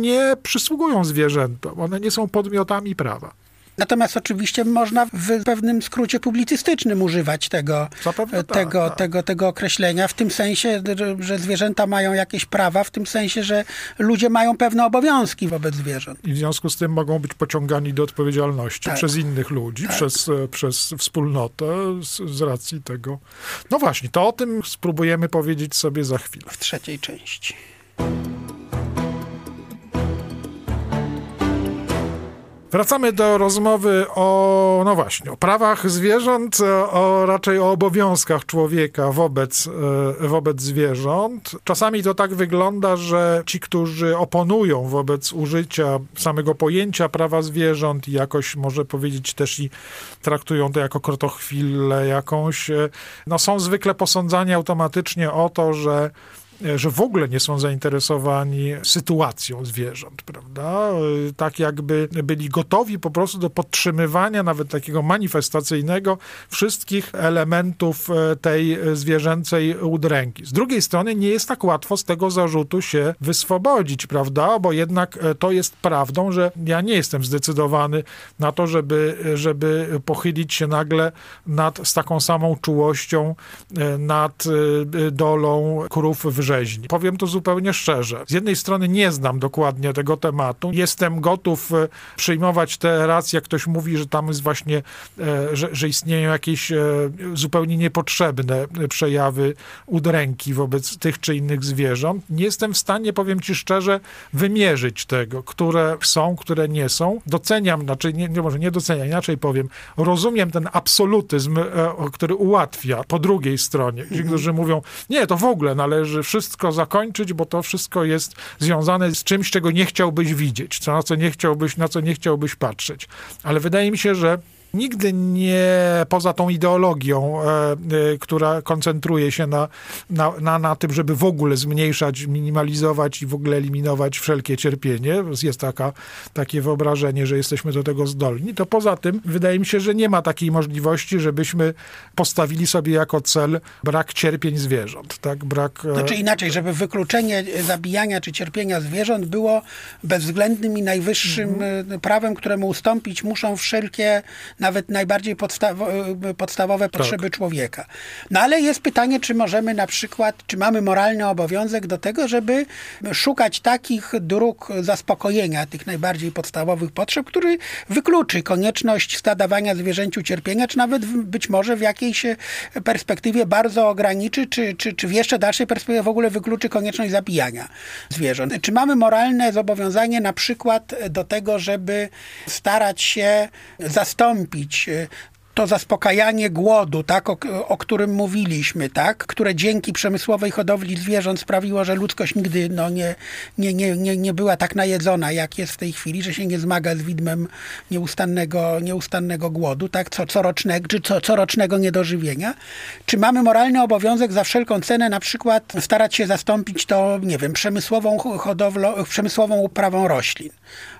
nie przysługują zwierzętom. One nie są podmiotami prawa. Natomiast oczywiście można w pewnym skrócie publicystycznym używać tego, Zapewne tego, tak, tak. tego, tego określenia, w tym sensie, że zwierzęta mają jakieś prawa, w tym sensie, że ludzie mają pewne obowiązki wobec zwierząt. I w związku z tym mogą być pociągani do odpowiedzialności tak. przez innych ludzi, tak. przez, e, przez wspólnotę z, z racji tego. No właśnie, to o tym spróbujemy powiedzieć sobie za chwilę. W trzeciej części. Wracamy do rozmowy o, no właśnie, o prawach zwierząt, o raczej o obowiązkach człowieka wobec, e, wobec zwierząt. Czasami to tak wygląda, że ci, którzy oponują wobec użycia samego pojęcia prawa zwierząt i jakoś, może powiedzieć też i traktują to jako krotochwilę jakąś, e, no są zwykle posądzani automatycznie o to, że że w ogóle nie są zainteresowani sytuacją zwierząt, prawda? Tak jakby byli gotowi po prostu do podtrzymywania nawet takiego manifestacyjnego wszystkich elementów e, tej zwierzęcej udręki. Z drugiej strony nie jest tak łatwo z tego zarzutu się wyswobodzić, prawda? Bo jednak e, to jest prawdą, że ja nie jestem zdecydowany na to, żeby, żeby pochylić się nagle nad, z taką samą czułością e, nad dolą krów w rzeźni. Powiem to zupełnie szczerze. Z jednej strony nie znam dokładnie tego tematu. Jestem gotów e, przyjmować te racje, jak ktoś mówi, że tam jest właśnie, e, że, że istnieją jakieś e, zupełnie niepotrzebne przejawy udręki wobec tych czy innych zwierząt. Nie jestem w stanie, powiem ci szczerze, wymierzyć tego, które są, które nie są. Doceniam, znaczy nie, nie może nie doceniam, inaczej powiem, rozumiem ten absolutyzm, który ułatwia po drugiej stronie. Ci, którzy mówią, nie, to w ogóle należy wszystko zakończyć, bo to wszystko jest związane z czymś, czego nie chciałbyś widzieć, co, na co nie chciałbyś, na co nie chciałbyś patrzeć. Ale wydaje mi się, że nigdy nie, poza tą ideologią, e, e, która koncentruje się na, na, na, na, tym, żeby w ogóle zmniejszać, minimalizować i w ogóle eliminować wszelkie cierpienie, jest taka, takie wyobrażenie, że jesteśmy do tego zdolni, to poza tym wydaje mi się, że nie ma takiej możliwości, żebyśmy postawili sobie jako cel brak cierpień zwierząt, tak? Brak... E, znaczy inaczej, żeby wykluczenie zabijania czy cierpienia zwierząt było bezwzględnym i najwyższym mhm. prawem, któremu ustąpić muszą wszelkie nawet najbardziej podstawo- podstawowe potrzeby tak. człowieka. No ale jest pytanie, czy możemy na przykład, czy mamy moralny obowiązek do tego, żeby szukać takich dróg zaspokojenia tych najbardziej podstawowych potrzeb, który wykluczy konieczność stadawania zwierzęciu cierpienia, czy nawet być może w jakiejś perspektywie bardzo ograniczy, czy, czy, czy w jeszcze dalszej perspektywie w ogóle wykluczy konieczność zabijania zwierząt. Czy mamy moralne zobowiązanie na przykład do tego, żeby starać się zastąpić e, to zaspokajanie głodu, tak, o, o, którym mówiliśmy, tak, które dzięki przemysłowej hodowli zwierząt sprawiło, że ludzkość nigdy no, nie, nie, nie, nie, nie była tak najedzona, jak jest w tej chwili, że się nie zmaga z widmem nieustannego, nieustannego głodu, tak, co, corocznego, czy co, corocznego niedożywienia. Czy mamy moralny obowiązek za wszelką cenę na przykład starać się zastąpić to, nie wiem, przemysłową hodowlą, przemysłową uprawą roślin?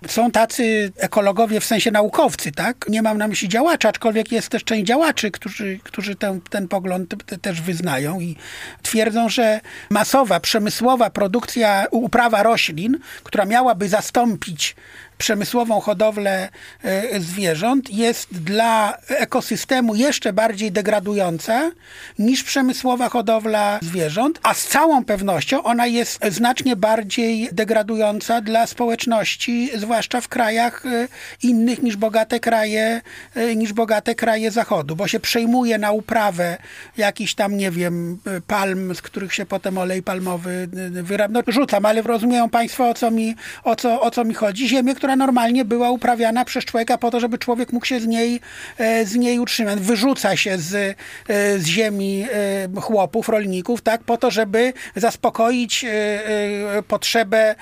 Są tacy ekologowie w sensie naukowcy, tak? Nie mam na myśli działaczy, aczkolwiek jest też część działaczy, którzy, którzy ten, ten pogląd też wyznają i twierdzą, że masowa, przemysłowa produkcja, uprawa roślin, która miałaby zastąpić przemysłową hodowlę e, zwierząt jest dla ekosystemu jeszcze bardziej degradująca niż przemysłowa hodowla zwierząt, a z całą pewnością ona jest znacznie bardziej degradująca dla społeczności, zwłaszcza w krajach e, innych niż bogate kraje, e, niż bogate kraje zachodu, bo się przejmuje na uprawę jakiś tam, nie wiem, palm, z których się potem olej palmowy wyrabia. No, rzucam, ale rozumieją Państwo, o co mi, o co, o co mi chodzi. Ziemię, która normalnie była uprawiana przez człowieka po to, żeby człowiek mógł się z niej, e, z niej utrzymać. Wyrzuca się z, e, z ziemi e, chłopów, rolników, tak, po to, żeby zaspokoić potrzebę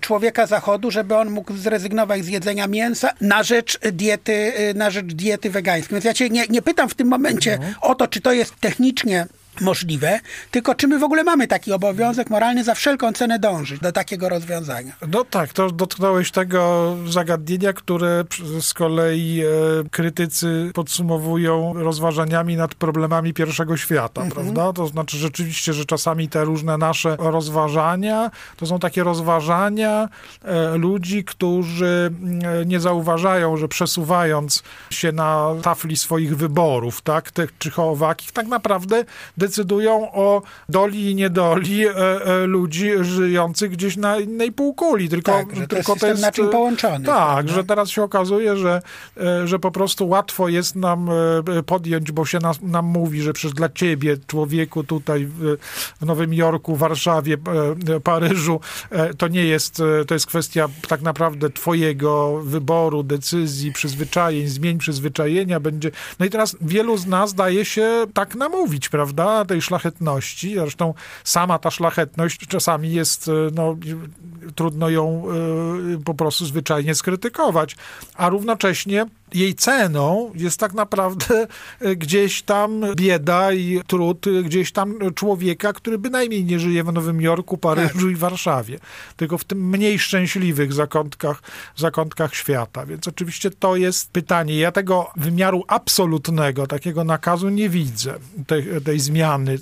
człowieka zachodu, żeby on mógł zrezygnować z jedzenia mięsa na rzecz diety, na rzecz diety wegańskiej. Więc ja cię nie, nie pytam w tym momencie no. o to, czy to jest technicznie możliwe, tylko czy my w ogóle mamy taki obowiązek moralny za wszelką cenę dążyć do takiego rozwiązania? No tak, to dotknąłeś tego zagadnienia, które z kolei e, krytycy podsumowują rozważaniami nad problemami pierwszego świata, mhm. prawda? To znaczy rzeczywiście, że czasami te różne nasze rozważania to są takie rozważania e, ludzi, którzy e, nie zauważają, że przesuwając się na tafli swoich wyborów, tak, tych czy owakich, tak naprawdę decydują o doli i niedoli e, e, ludzi żyjących gdzieś na innej półkuli. Tylko, tak, że to tylko jest to jest naczyń połączony. Tak, że teraz się okazuje, że, że po prostu łatwo jest nam podjąć, bo się nas, nam mówi, że przecież dla ciebie, człowieku tutaj w, w Nowym Jorku, Warszawie, Paryżu, to nie jest, to jest kwestia tak naprawdę twojego wyboru, decyzji, przyzwyczajeń, zmień przyzwyczajenia będzie. No i teraz wielu z nas daje się tak namówić, prawda, tej szlachetności. Zresztą sama ta szlachetność czasami jest, no, trudno ją y, po prostu zwyczajnie skrytykować, a równocześnie jej ceną jest tak naprawdę e, gdzieś tam bieda i trud e, gdzieś tam człowieka, który bynajmniej nie żyje w Nowym Jorku, Paryżu i Warszawie, tylko w tym mniej szczęśliwych zakątkach, zakątkach świata. Więc oczywiście to jest pytanie. Ja tego wymiaru absolutnego, takiego nakazu nie widzę, tej, tej zmiany.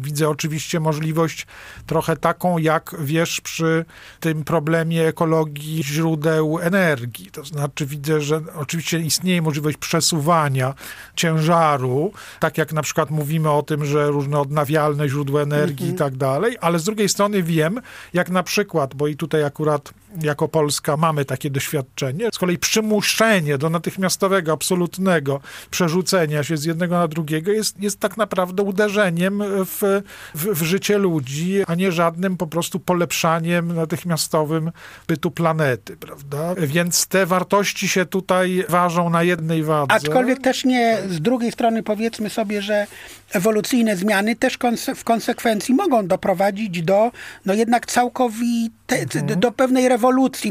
Widzę oczywiście możliwość trochę taką, jak wiesz, przy tym problemie ekologii źródeł energii. To znaczy widzę, że oczywiście istnieje możliwość przesuwania ciężaru, tak jak na przykład mówimy o tym, że różne odnawialne źródła energii -hmm. i tak dalej, ale z drugiej strony wiem, jak na przykład, bo i tutaj akurat jako Polska mamy takie doświadczenie, z kolei przymuszenie do natychmiastowego, absolutnego przerzucenia się z jednego na drugiego jest, jest tak naprawdę uderzeniem w, w, w życie ludzi, a nie żadnym po prostu polepszaniem natychmiastowym bytu planety, prawda? Więc te wartości się tutaj ważą na jednej wadze. Aczkolwiek też nie, z drugiej strony powiedzmy sobie, że ewolucyjne zmiany też konse w konsekwencji mogą doprowadzić do no jednak całkowite, mhm. do pewnej rewolucji.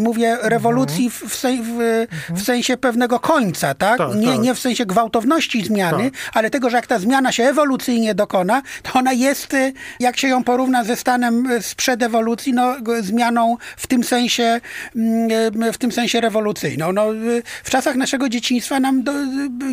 Mówię rewolucji mhm. w, w, w, w, sensie pewnego końca, tak? tak nie, tak. nie w sensie gwałtowności zmiany, tak. ale tego, że jak ta zmiana się ewolucyjnie dokona, to ona jest, jak się ją porówna ze stanem sprzed ewolucji, no zmianą w tym sensie, mm, w tym sensie rewolucyjną. No, w czasach naszego dzieciństwa nam do,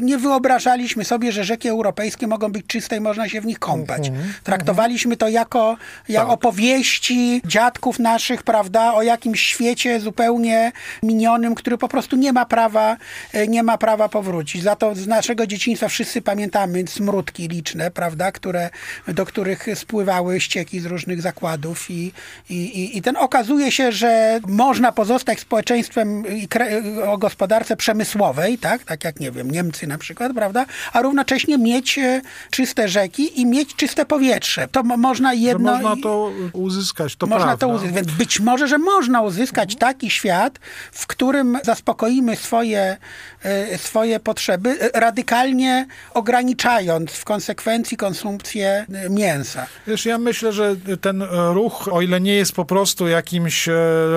nie wyobrażaliśmy sobie, że rzeki europejskie mogą być czyste i można się w nich kąpać. Mhm. Traktowaliśmy to jako, tak. opowieści dziadków naszych, prawda, o jakimś świecie zupełnie minionym, który po prostu nie ma prawa, e, nie ma prawa powrócić. Za to z naszego dzieciństwa wszyscy pamiętamy smródki liczne, prawda, które, do których spływały ścieki z różnych zakładów i, i, i ten okazuje się, że można pozostać społeczeństwem o gospodarce przemysłowej, tak, tak jak, nie wiem, Niemcy na przykład, prawda, a równocześnie mieć e, czyste rzeki i mieć czyste powietrze. To można jedno... Że można to uzyskać, to Można prawda. to uzyskać, więc być może, że można uzyskać taki świat, w którym zaspokoimy swoje, e, swoje potrzeby, e, radykalnie ograniczając w konsekwencji konsumpcję mięsa. Wiesz, ja myślę, że ten ruch, o ile nie jest po prostu jakimś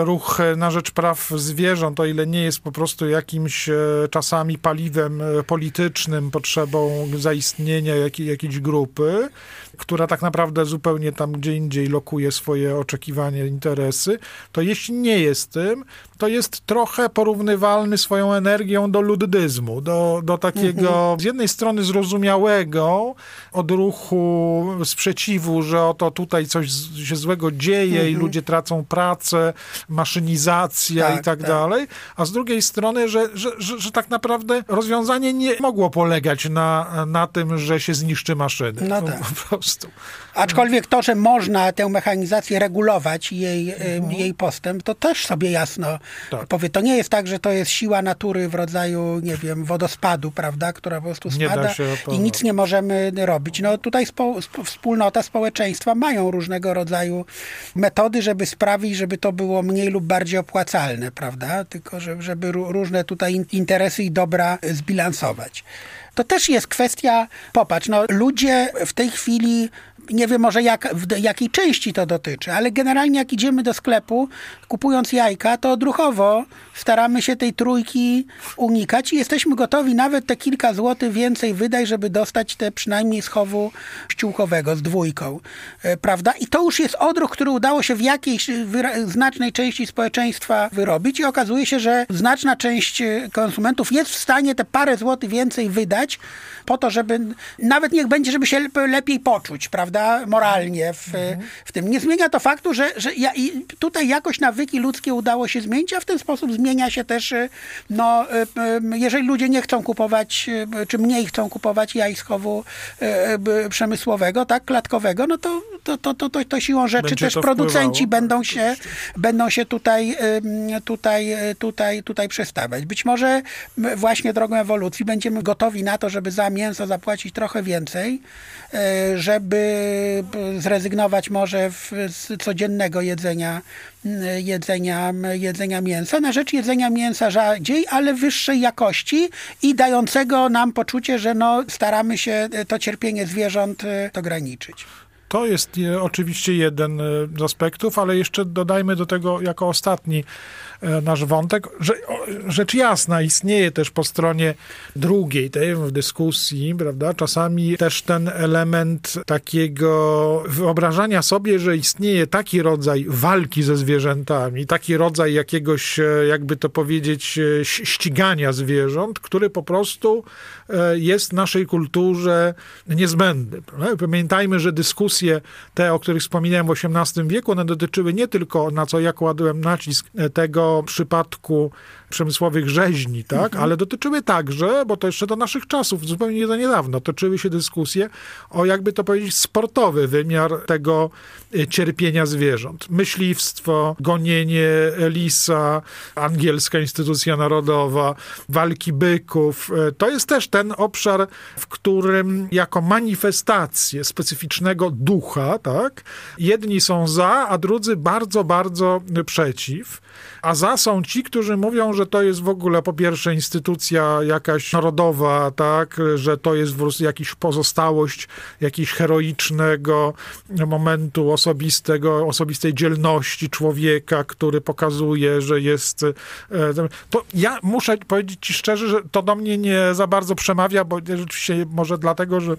ruch na rzecz praw zwierząt, o ile nie jest po prostu jakimś czasami paliwem politycznym, potrzebą zaistnienia jakiej, jakiejś grupy, która tak naprawdę zupełnie tam gdzie indziej lokuje swoje oczekiwania, interesy, to jeśli nie jest tym, to jest trochę porównywalny swoją energią do luddyzmu, do, do takiego mhm. z jednej strony zrozumiałego odruchu sprzeciwu, że oto tutaj coś się złego dzieje mhm. i ludzie tracą pracę, maszynizacja tak, i tak, tak, dalej, a z drugiej strony, że, że, że, że, tak naprawdę rozwiązanie nie mogło polegać na, na tym, że się zniszczy maszyny. No tak. Po prostu. Aczkolwiek to, że można tę mechanizację regulować i jej, mhm. jej postęp, to też sobie jasno tak. powie. To nie jest tak, że to jest siła natury w rodzaju, nie wiem, wodospadu, prawda, która po prostu spada i nic nie możemy robić. No tutaj spo, wspólnota, społeczeństwa mają różnego rodzaju metody, żeby sprawić, żeby to było mniej lub bardziej opłacalne, prawda, tylko żeby różne tutaj interesy i dobra zbilansować. To też jest kwestia, popatrz, no ludzie w tej chwili nie wiem może jak, w jakiej części to dotyczy, ale generalnie jak idziemy do sklepu, kupując jajka, to odruchowo staramy się tej trójki unikać i jesteśmy gotowi nawet te kilka złotych więcej wydać, żeby dostać te przynajmniej schowu ściółkowego z dwójką, e, prawda? I to już jest odruch, który udało się w jakiejś znacznej części społeczeństwa wyrobić i okazuje się, że znaczna część e, konsumentów jest w stanie te parę złotych więcej wydać, po to, żeby nawet niech będzie, żeby się lepiej poczuć, prawda, moralnie w, mhm. w tym. Nie zmienia to faktu, że, że ja, i tutaj jakoś nawyki ludzkie udało się zmienić, a w ten sposób zmienia się też, no, jeżeli ludzie nie chcą kupować, czy mniej chcą kupować jaj z chowu przemysłowego, tak, klatkowego, no to, to, to, to, to, to siłą rzeczy Będzie też producenci wpływało. będą się, będą się tutaj, tutaj, tutaj, tutaj przestawiać. Być może właśnie drogą ewolucji będziemy gotowi na to, żeby za mięso zapłacić trochę więcej, żeby zrezygnować może z codziennego jedzenia, jedzenia, jedzenia mięsa na rzecz jedzenia mięsa rzadziej, ale wyższej jakości i dającego nam poczucie, że no, staramy się to cierpienie zwierząt e, ograniczyć. To jest e, oczywiście jeden z aspektów, ale jeszcze dodajmy do tego jako ostatni E, nasz wątek. Że, rzecz jasna, istnieje też po stronie drugiej tej w dyskusji, prawda, czasami też ten element takiego wyobrażania sobie, że istnieje taki rodzaj walki ze zwierzętami, taki rodzaj jakiegoś, e, jakby to powiedzieć, e, ścigania zwierząt, który po prostu jest naszej kulturze niezbędny. Pamiętajmy, że dyskusje te, o których wspominałem w XVIII wieku, one dotyczyły nie tylko, na co ja kładłem nacisk, tego, przypadku przemysłowych rzeźni, tak? Mhm. ale dotyczyły także, bo to jeszcze do naszych czasów, zupełnie nie za niedawno, toczyły się dyskusje o, jakby to powiedzieć, sportowy wymiar tego e, cierpienia zwierząt. Myśliwstwo, gonienie lisa, angielska instytucja narodowa, walki byków. E, to jest też ten obszar, w którym jako manifestację specyficznego ducha, tak? Jedni są za, a drudzy bardzo, bardzo przeciw. A za są ci, którzy mówią, że to jest w ogóle po pierwsze instytucja jakaś narodowa, tak, że to jest jakaś pozostałość jakiegoś heroicznego momentu osobistego, osobistej dzielności człowieka, który pokazuje, że jest... E, to ja muszę powiedzieć ci szczerze, że to do mnie nie za bardzo przemawia, bo rzeczywiście może dlatego, że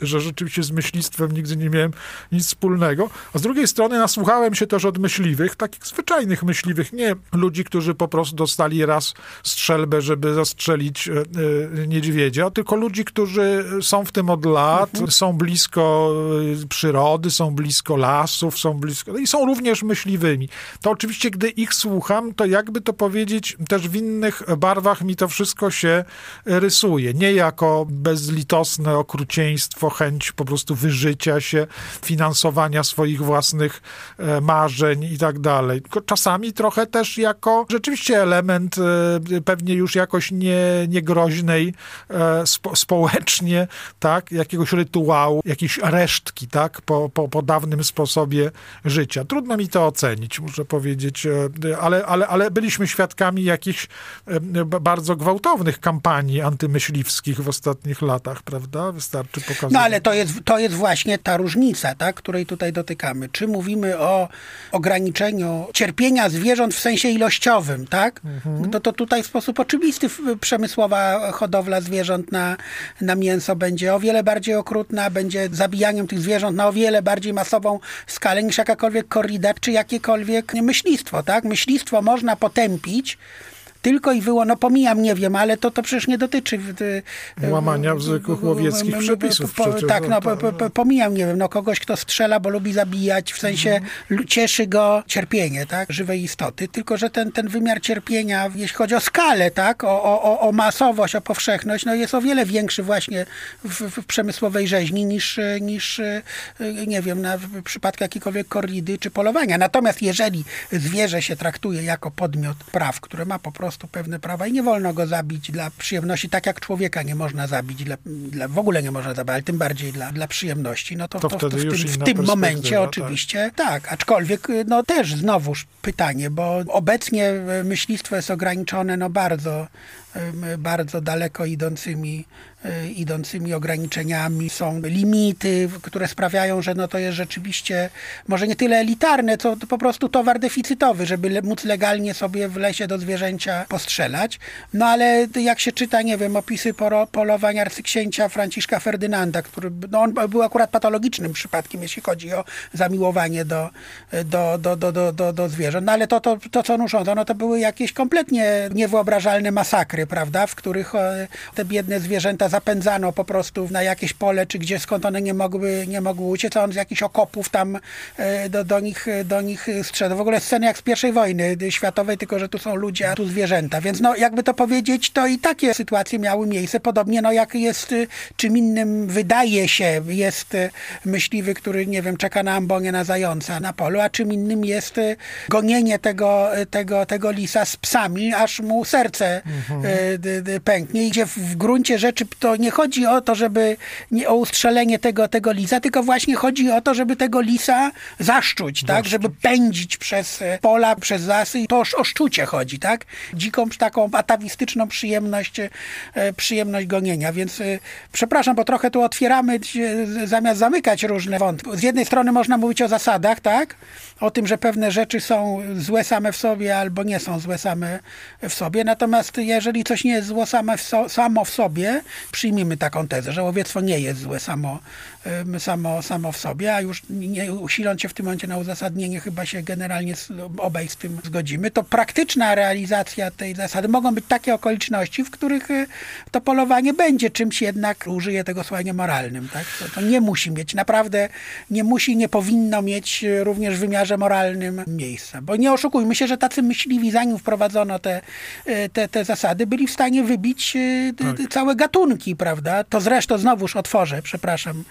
że rzeczywiście z myślistwem nigdy nie miałem nic wspólnego. A z drugiej strony nasłuchałem się też od myśliwych, takich zwyczajnych myśliwych, nie ludzi, którzy po prostu dostali raz strzelbę, żeby zastrzelić e, e, niedźwiedzia, tylko ludzi, którzy są w tym od lat, mhm. są blisko e, przyrody, są blisko lasów, są blisko no i są również myśliwymi. To oczywiście, gdy ich słucham, to jakby to powiedzieć, też w innych barwach mi to wszystko się rysuje. Nie jako bezlitosne okrucieństwo, chęć po prostu wyżycia się, finansowania swoich własnych e, marzeń i tak dalej. Tylko czasami trochę też jako rzeczywiście element e, pewnie już jakoś nie, niegroźnej e, spo, społecznie, tak, jakiegoś rytuału, jakiejś resztki, tak, po, po, po dawnym sposobie życia. Trudno mi to ocenić, muszę powiedzieć, ale, ale, ale byliśmy świadkami jakichś bardzo gwałtownych kampanii antymyśliwskich w ostatnich latach, prawda? Wystarczy pokazać no ale to jest, to jest właśnie ta różnica, tak, której tutaj dotykamy. Czy mówimy o ograniczeniu cierpienia zwierząt w sensie ilościowym, tak? Mhm. To, to tutaj w sposób oczywisty przemysłowa hodowla zwierząt na, na mięso będzie o wiele bardziej okrutna, będzie zabijaniem tych zwierząt na o wiele bardziej masową skalę niż jakakolwiek korrida, czy jakiekolwiek myślistwo, tak? Myślistwo można potępić, tylko i wyłącznie, no pomijam, nie wiem, ale to, to przecież nie dotyczy... E, Łamania w zwykłych łowieckich przepisów po, przecież. Tak, no, no po, pomijam, nie wiem, no kogoś, kto strzela, bo lubi zabijać, w sensie mhm. cieszy go cierpienie, tak, żywej istoty, tylko że ten, ten wymiar cierpienia, jeśli chodzi o skalę, tak, o, o, o masowość, o powszechność, no jest o wiele większy właśnie w, w przemysłowej rzeźni niż, niż e, nie wiem, na, w przypadku jakiejkolwiek korridy czy polowania. Natomiast jeżeli zwierzę się traktuje jako podmiot praw, które ma po prostu prostu pewne prawa i nie wolno go zabić dla przyjemności, tak jak człowieka nie można zabić, dla, dla w ogóle nie można zabić, ale tym bardziej dla, dla przyjemności, no to, to, to, to w tym, w tym momencie tak. oczywiście tak. tak, aczkolwiek no też znowuż pytanie, bo obecnie myślistwo jest ograniczone no bardzo bardzo daleko idącymi, e, idącymi ograniczeniami. Są limity, które sprawiają, że no to jest rzeczywiście może nie tyle elitarne, co po prostu towar deficytowy, żeby móc legalnie sobie w lesie do zwierzęcia postrzelać. No ale jak się czyta, nie wiem, opisy polowań arcyksięcia Franciszka Ferdynanda, który no on był akurat patologicznym przypadkiem, jeśli chodzi o zamiłowanie do, do, do, do, do, do, do zwierząt. No ale to, to, to co on urządzał, no to były jakieś kompletnie niewyobrażalne masakry prawda, w których e, te biedne zwierzęta zapędzano po prostu na jakieś pole, czy gdzie skąd one nie mogły, nie mogły uciec, a on z jakichś okopów tam e, do, do, nich, do nich strzedł. W ogóle sceny jak z pierwszej wojny światowej, tylko że tu są ludzie, a tu zwierzęta. Więc no, jakby to powiedzieć, to i takie sytuacje miały miejsce. Podobnie no, jak jest czym innym wydaje się, jest myśliwy, który, nie wiem, czeka na ambonie na zająca na polu, a czym innym jest gonienie tego, tego, tego lisa z psami, aż mu serce mhm. Pęknie. Idzie w gruncie rzeczy to nie chodzi o to, żeby nie o ustrzelenie tego, tego lisa, tylko właśnie chodzi o to, żeby tego lisa zaszczuć, tak? Żeby pędzić przez pola, przez lasy. To o szczucie chodzi, tak? Dziką taką atawistyczną przyjemność, e, przyjemność gonienia. Więc e, przepraszam, bo trochę tu otwieramy zamiast zamykać różne wątki. Z jednej strony można mówić o zasadach, tak? O tym, że pewne rzeczy są złe same w sobie albo nie są złe same w sobie. Natomiast jeżeli coś nie jest złe same w so, samo w sobie, przyjmijmy taką tezę, że łowiectwo nie jest złe samo, samo, samo w sobie, a już nie usiląc się w tym momencie na uzasadnienie, chyba się generalnie obaj z tym zgodzimy, to praktyczna realizacja tej zasady mogą być takie okoliczności, w których y, to polowanie będzie czymś jednak, użyję tego słowa niemoralnym. Tak? To, to nie musi mieć, naprawdę nie musi, nie powinno mieć również w wymiarze moralnym miejsca. Bo nie oszukujmy się, że tacy myśliwi, zanim wprowadzono te, y, te, te zasady, byli w stanie wybić y, tak. całe gatunki, prawda? To zresztą znowuż otworzę, przepraszam,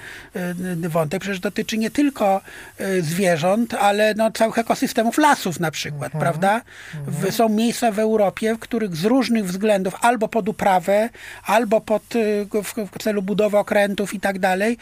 Y, wątek przecież dotyczy nie tylko y, zwierząt, ale no, całych ekosystemów lasów na przykład, mhm. prawda? Mhm. Są miejsca w Europie, w których z różnych względów, albo pod uprawę, albo pod, y, w celu budowy okrętów i tak dalej,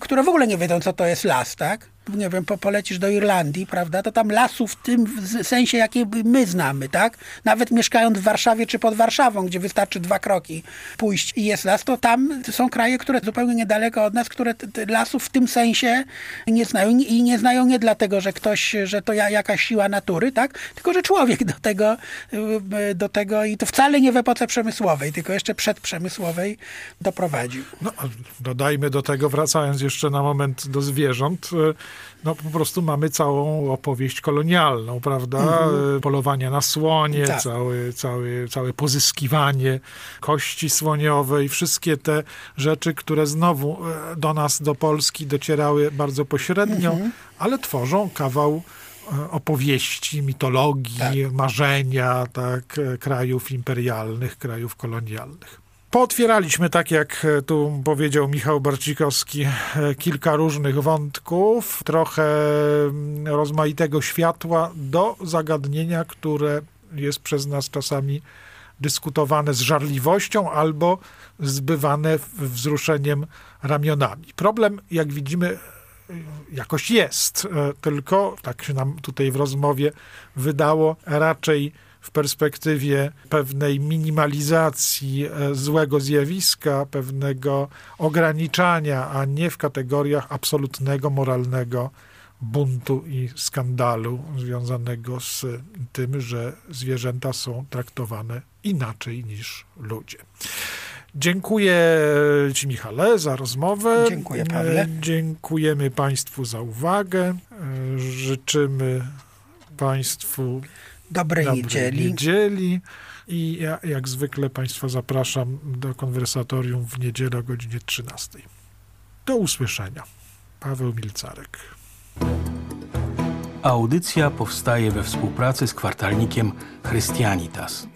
które w ogóle nie wiedzą, co to jest las, tak? Nie wiem, po, polecisz do Irlandii, prawda, to tam lasów w tym sensie, jakie my znamy, tak? Nawet mieszkając w Warszawie czy pod Warszawą, gdzie wystarczy dwa kroki pójść i jest las, to tam są kraje, które zupełnie niedaleko od nas, które lasów w tym sensie nie znają i nie znają nie dlatego, że ktoś, że to jakaś siła natury, tak? Tylko, że człowiek do tego, y, do tego i to wcale nie w epoce przemysłowej, tylko jeszcze przedprzemysłowej doprowadził. No, dodajmy do tego, wracając jeszcze na moment do zwierząt, y, no po prostu mamy całą opowieść kolonialną, prawda? Mhm. Polowania na słonie, tak. całe, całe, całe pozyskiwanie kości słoniowej, wszystkie te rzeczy, które znowu e, do nas, do Polski docierały bardzo pośrednio, mhm. ale tworzą kawał e, opowieści, mitologii, tak. marzenia tak, e, krajów imperialnych, krajów kolonialnych. Pootwieraliśmy, tak jak e, tu powiedział Michał Barcikowski, e, kilka różnych wątków, trochę mm, rozmaitego światła do zagadnienia, które jest przez nas czasami dyskutowane z żarliwością albo zbywane wzruszeniem ramionami. Problem, jak widzimy, e, jakoś jest, tylko tak się nam tutaj w rozmowie wydało, raczej w perspektywie pewnej minimalizacji e, złego zjawiska, pewnego ograniczania, a nie w kategoriach absolutnego moralnego buntu i skandalu związanego z tym, że zwierzęta są traktowane inaczej niż ludzie. Dziękuję Ci, Michale, za rozmowę. Dziękuję, Pawle. Dziękujemy Państwu za uwagę. Życzymy Państwu dobrej, dobrej niedzieli. niedzieli. I ja, jak zwykle Państwa zapraszam do konwersatorium w niedzielę o godzinie 13. Do usłyszenia. Paweł Milcarek. Audycja powstaje we współpracy z kwartalnikiem Christianitas.